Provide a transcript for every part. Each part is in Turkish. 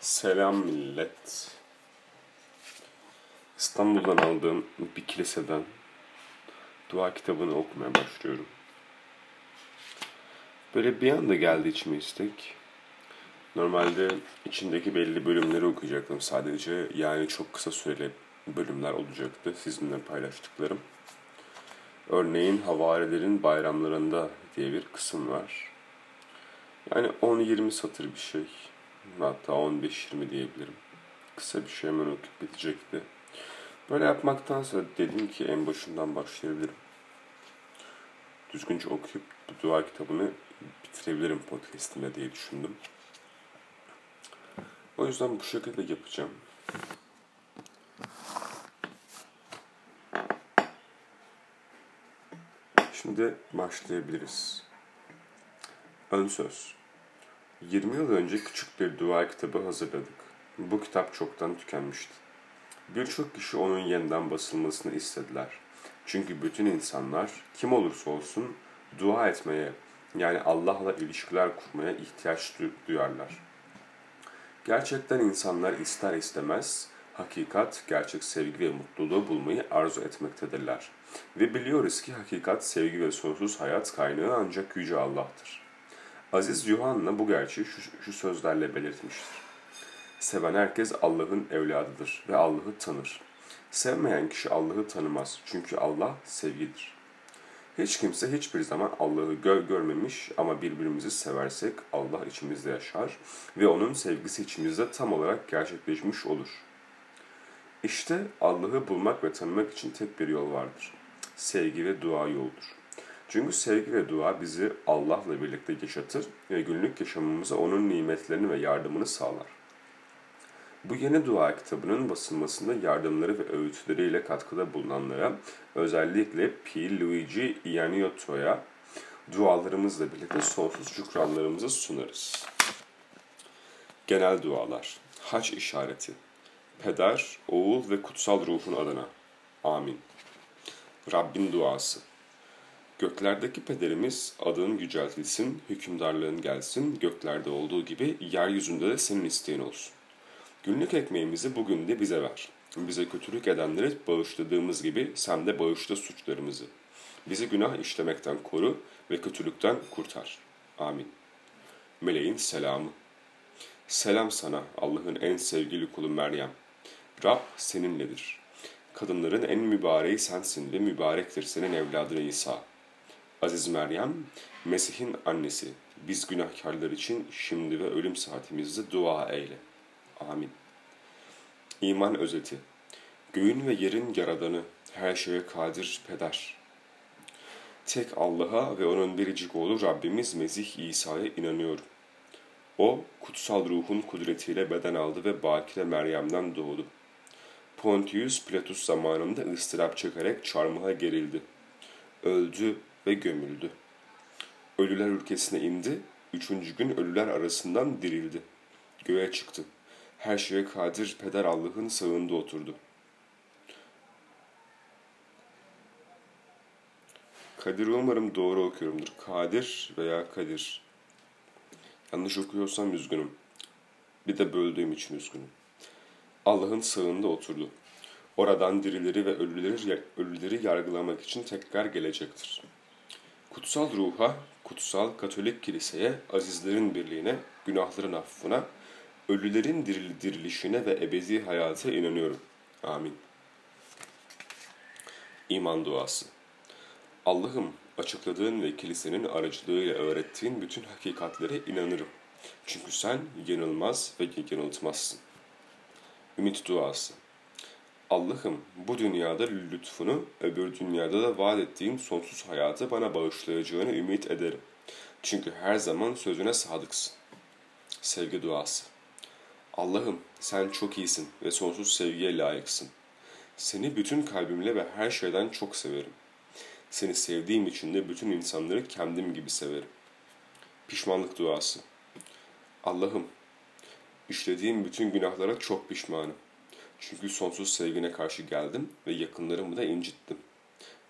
Selam millet. İstanbul'dan aldığım bir kiliseden dua kitabını okumaya başlıyorum. Böyle bir anda geldi içime istek. Normalde içindeki belli bölümleri okuyacaktım sadece. Yani çok kısa süreli bölümler olacaktı sizinle paylaştıklarım. Örneğin havarilerin bayramlarında diye bir kısım var. Yani 10-20 satır bir şey. Hatta 15-20 diyebilirim. Kısa bir şey hemen okup bitecekti. Böyle yapmaktansa dedim ki en başından başlayabilirim. Düzgünce okuyup bu dua kitabını bitirebilirim podcastimde diye düşündüm. O yüzden bu şekilde yapacağım. Şimdi başlayabiliriz. Ön söz. 20 yıl önce küçük bir dua kitabı hazırladık. Bu kitap çoktan tükenmişti. Birçok kişi onun yeniden basılmasını istediler. Çünkü bütün insanlar kim olursa olsun dua etmeye yani Allah'la ilişkiler kurmaya ihtiyaç duyarlar. Gerçekten insanlar ister istemez hakikat, gerçek sevgi ve mutluluğu bulmayı arzu etmektedirler. Ve biliyoruz ki hakikat, sevgi ve sonsuz hayat kaynağı ancak Yüce Allah'tır. Aziz Yuhanna bu gerçeği şu, şu sözlerle belirtmiştir. Seven herkes Allah'ın evladıdır ve Allah'ı tanır. Sevmeyen kişi Allah'ı tanımaz çünkü Allah sevgidir. Hiç kimse hiçbir zaman Allah'ı gör görmemiş ama birbirimizi seversek Allah içimizde yaşar ve onun sevgisi içimizde tam olarak gerçekleşmiş olur. İşte Allah'ı bulmak ve tanımak için tek bir yol vardır. Sevgi ve dua yoldur. Çünkü sevgi ve dua bizi Allah'la birlikte yaşatır ve günlük yaşamımıza onun nimetlerini ve yardımını sağlar. Bu yeni dua kitabının basılmasında yardımları ve öğütleriyle katkıda bulunanlara, özellikle P. Luigi Ianiotto'ya dualarımızla birlikte sonsuz şükranlarımızı sunarız. Genel dualar, haç işareti, Peder, Oğul ve Kutsal Ruhun adına. Amin. Rabbin duası. Göklerdeki pederimiz adın yüceltilsin, hükümdarlığın gelsin, göklerde olduğu gibi yeryüzünde de senin isteğin olsun. Günlük ekmeğimizi bugün de bize ver. Bize kötülük edenleri bağışladığımız gibi sen de bağışla suçlarımızı. Bizi günah işlemekten koru ve kötülükten kurtar. Amin. Meleğin selamı. Selam sana Allah'ın en sevgili kulu Meryem. Rab seninledir. Kadınların en mübareği sensin ve mübarektir senin evladın İsa. Aziz Meryem, Mesih'in annesi, biz günahkarlar için şimdi ve ölüm saatimizde dua eyle. Amin. İman özeti. Göğün ve yerin yaradanı, her şeye kadir peder. Tek Allah'a ve onun biricik oğlu Rabbimiz Mesih İsa'ya inanıyorum. O, kutsal ruhun kudretiyle beden aldı ve Bakire Meryem'den doğdu. Pontius Pilatus zamanında ıstırap çekerek çarmıha gerildi. Öldü ve gömüldü. Ölüler ülkesine indi, üçüncü gün ölüler arasından dirildi. Göğe çıktı. Her şeye kadir Peder Allah'ın sağında oturdu. Kadir umarım doğru okuyorumdur. Kadir veya Kadir. Yanlış okuyorsam üzgünüm. Bir de böldüğüm için üzgünüm. Allah'ın sağında oturdu. Oradan dirileri ve ölüleri, ölüleri yargılamak için tekrar gelecektir. Kutsal ruha, kutsal katolik kiliseye, azizlerin birliğine, günahların affına, ölülerin dirilişine ve ebedi hayata inanıyorum. Amin. İman duası. Allah'ım açıkladığın ve kilisenin aracılığıyla öğrettiğin bütün hakikatlere inanırım. Çünkü sen yanılmaz ve yanıltmazsın. Ümit duası. Allah'ım bu dünyada lütfunu, öbür dünyada da vaat ettiğim sonsuz hayatı bana bağışlayacağını ümit ederim. Çünkü her zaman sözüne sadıksın. Sevgi duası. Allah'ım sen çok iyisin ve sonsuz sevgiye layıksın. Seni bütün kalbimle ve her şeyden çok severim. Seni sevdiğim için de bütün insanları kendim gibi severim. Pişmanlık duası. Allah'ım, işlediğim bütün günahlara çok pişmanım. Çünkü sonsuz sevgine karşı geldim ve yakınlarımı da incittim.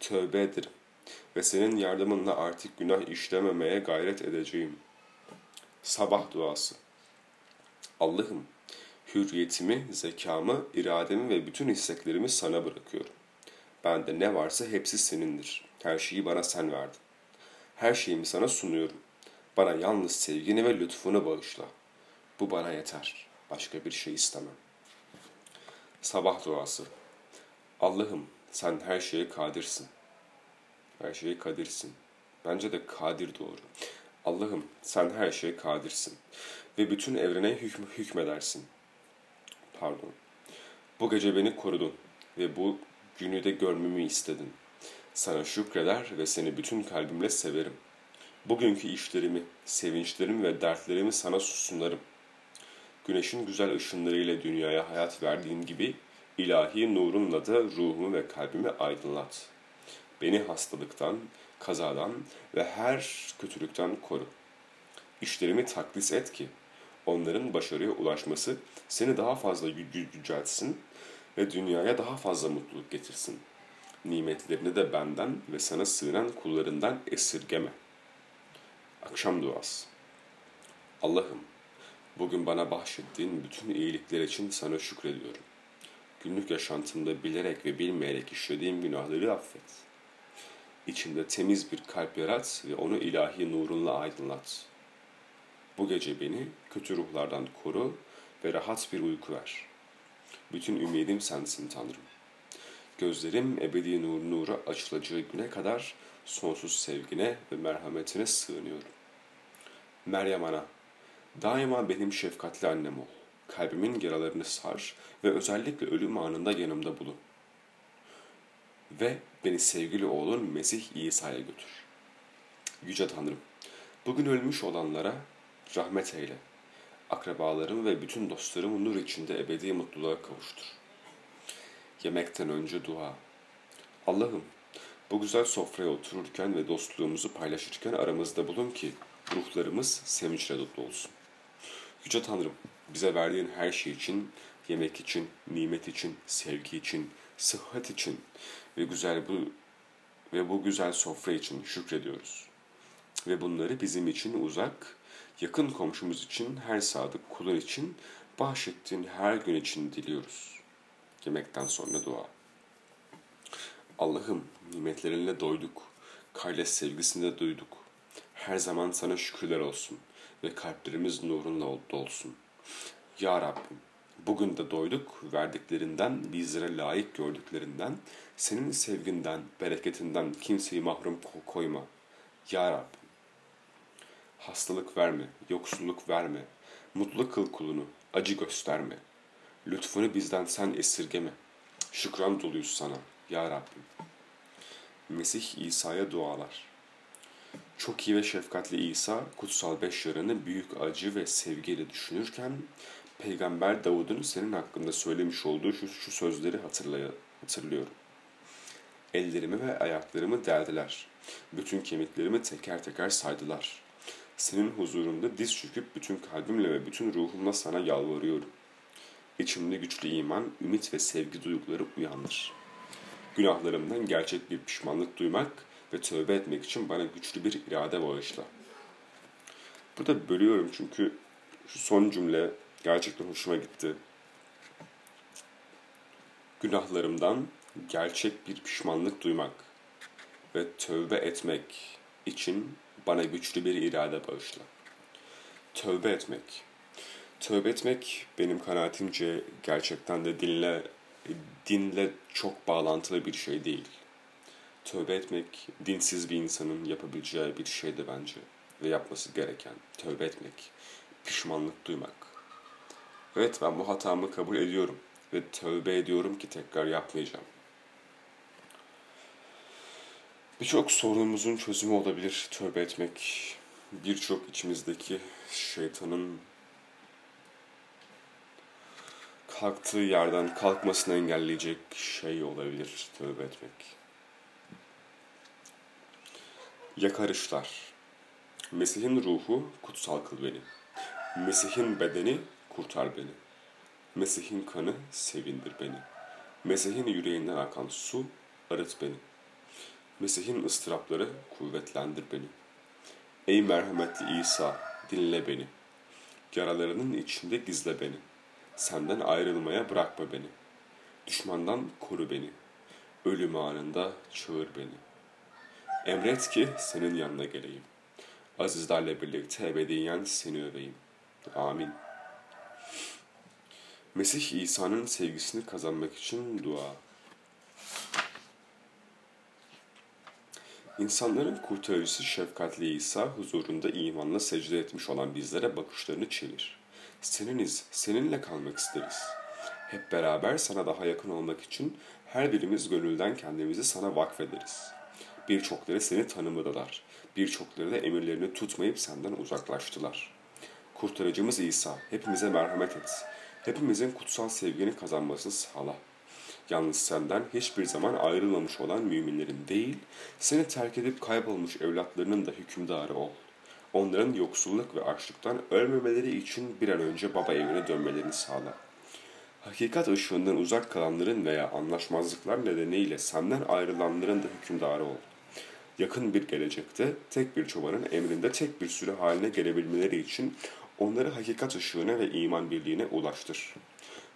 Tövbe ederim ve senin yardımınla artık günah işlememeye gayret edeceğim. Sabah duası. Allah'ım, Hürriyetimi, zekamı, irademi ve bütün isteklerimi sana bırakıyorum. Bende ne varsa hepsi senindir. Her şeyi bana sen verdin. Her şeyimi sana sunuyorum. Bana yalnız sevgini ve lütfunu bağışla. Bu bana yeter. Başka bir şey istemem. Sabah duası. Allah'ım sen her şeye kadirsin. Her şeye kadirsin. Bence de kadir doğru. Allah'ım sen her şeye kadirsin ve bütün evrene hükm hükmedersin. Pardon. Bu gece beni korudun ve bu günü de görmemi istedin. Sana şükreder ve seni bütün kalbimle severim. Bugünkü işlerimi, sevinçlerimi ve dertlerimi sana sunarım. Güneşin güzel ışınlarıyla dünyaya hayat verdiğin gibi ilahi nurunla da ruhumu ve kalbimi aydınlat. Beni hastalıktan, kazadan ve her kötülükten koru. İşlerimi takdis et ki onların başarıya ulaşması seni daha fazla yüceltsin ve dünyaya daha fazla mutluluk getirsin. Nimetlerini de benden ve sana sığınan kullarından esirgeme. Akşam duası. Allah'ım, bugün bana bahşettiğin bütün iyilikler için sana şükrediyorum. Günlük yaşantımda bilerek ve bilmeyerek işlediğim günahları affet. İçimde temiz bir kalp yarat ve onu ilahi nurunla aydınlat. Bu gece beni kötü ruhlardan koru ve rahat bir uyku ver. Bütün ümidim sensin Tanrım. Gözlerim ebedi nur nura açılacağı güne kadar sonsuz sevgine ve merhametine sığınıyorum. Meryem Ana, daima benim şefkatli annem ol. Kalbimin yaralarını sar ve özellikle ölüm anında yanımda bulun. Ve beni sevgili oğlun Mesih İsa'ya götür. Yüce Tanrım, bugün ölmüş olanlara rahmet eyle. Akrabalarım ve bütün dostlarımı nur içinde ebedi mutluluğa kavuştur. Yemekten önce dua. Allah'ım, bu güzel sofraya otururken ve dostluğumuzu paylaşırken aramızda bulun ki ruhlarımız sevinçle dolu olsun. Yüce Tanrım, bize verdiğin her şey için, yemek için, nimet için, sevgi için, sıhhat için ve güzel bu ve bu güzel sofra için şükrediyoruz. Ve bunları bizim için uzak, yakın komşumuz için, her sadık kulun için, bahşettiğin her gün için diliyoruz. Yemekten sonra dua. Allah'ım nimetlerinle doyduk, kayles sevgisinde duyduk. Her zaman sana şükürler olsun ve kalplerimiz nurunla dolsun. Ya Rabbim, bugün de doyduk, verdiklerinden, bizlere layık gördüklerinden, senin sevginden, bereketinden kimseyi mahrum koyma. Ya Rabbim, hastalık verme, yoksulluk verme, mutlu kıl kulunu, acı gösterme. Lütfunu bizden sen esirgeme. Şükran doluyuz sana, Ya Rabbim. Mesih İsa'ya dualar. Çok iyi ve şefkatli İsa, kutsal beş yarını büyük acı ve sevgiyle düşünürken, Peygamber Davud'un senin hakkında söylemiş olduğu şu, şu sözleri hatırlıyorum. Ellerimi ve ayaklarımı deldiler. Bütün kemiklerimi teker teker saydılar. Senin huzurunda diz çöküp bütün kalbimle ve bütün ruhumla sana yalvarıyorum. İçimde güçlü iman, ümit ve sevgi duyguları uyandır. Günahlarımdan gerçek bir pişmanlık duymak ve tövbe etmek için bana güçlü bir irade bağışla. Burada bölüyorum çünkü şu son cümle gerçekten hoşuma gitti. Günahlarımdan gerçek bir pişmanlık duymak ve tövbe etmek için bana güçlü bir irade bağışla. Tövbe etmek. Tövbe etmek benim kanaatimce gerçekten de dinle dinle çok bağlantılı bir şey değil. Tövbe etmek dinsiz bir insanın yapabileceği bir şeydi bence ve yapması gereken tövbe etmek, pişmanlık duymak. Evet ben bu hatamı kabul ediyorum ve tövbe ediyorum ki tekrar yapmayacağım. Birçok sorunumuzun çözümü olabilir tövbe etmek. Birçok içimizdeki şeytanın kalktığı yerden kalkmasını engelleyecek şey olabilir tövbe etmek. Yakarışlar. Mesih'in ruhu kutsal kıl beni. Mesih'in bedeni kurtar beni. Mesih'in kanı sevindir beni. Mesih'in yüreğinden akan su arıt beni. Mesih'in ıstırapları kuvvetlendir beni. Ey merhametli İsa dinle beni. Yaralarının içinde gizle beni. Senden ayrılmaya bırakma beni. Düşmandan koru beni. Ölüm anında çağır beni. Emret ki senin yanına geleyim. Azizlerle birlikte ebediyen seni öveyim. Amin. Mesih İsa'nın sevgisini kazanmak için dua. İnsanların kurtarıcısı şefkatli İsa huzurunda imanla secde etmiş olan bizlere bakışlarını çevir. Seniniz, seninle kalmak isteriz. Hep beraber sana daha yakın olmak için her birimiz gönülden kendimizi sana vakfederiz. Birçokları seni tanımadılar. Birçokları da emirlerini tutmayıp senden uzaklaştılar. Kurtarıcımız İsa, hepimize merhamet et. Hepimizin kutsal sevgini kazanmasını sağla. Yalnız senden hiçbir zaman ayrılmamış olan müminlerin değil, seni terk edip kaybolmuş evlatlarının da hükümdarı ol. Onların yoksulluk ve açlıktan ölmemeleri için bir an önce baba evine dönmelerini sağla. Hakikat ışığından uzak kalanların veya anlaşmazlıklar nedeniyle senden ayrılanların da hükümdarı ol. Yakın bir gelecekte tek bir çobanın emrinde tek bir sürü haline gelebilmeleri için onları hakikat ışığına ve iman birliğine ulaştır.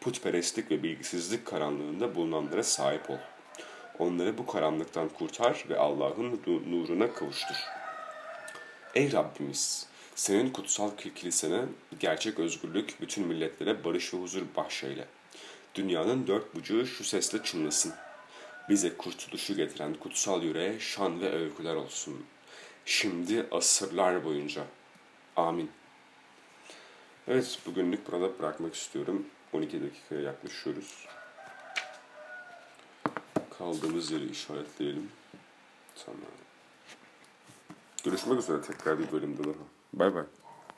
Putperestlik ve bilgisizlik karanlığında bulunanlara sahip ol. Onları bu karanlıktan kurtar ve Allah'ın nuruna kavuştur. Ey Rabbimiz! Senin kutsal kilisene gerçek özgürlük, bütün milletlere barış ve huzur bahşeyle. Dünyanın dört bucağı şu sesle çınlasın. Bize kurtuluşu getiren kutsal yüreğe şan ve övgüler olsun. Şimdi asırlar boyunca. Amin. Evet, bugünlük burada bırakmak istiyorum. 12 dakikaya yaklaşıyoruz. Kaldığımız yeri işaretleyelim. Tamam. Görüşmek üzere tekrar bir bölümde daha. Bay bay.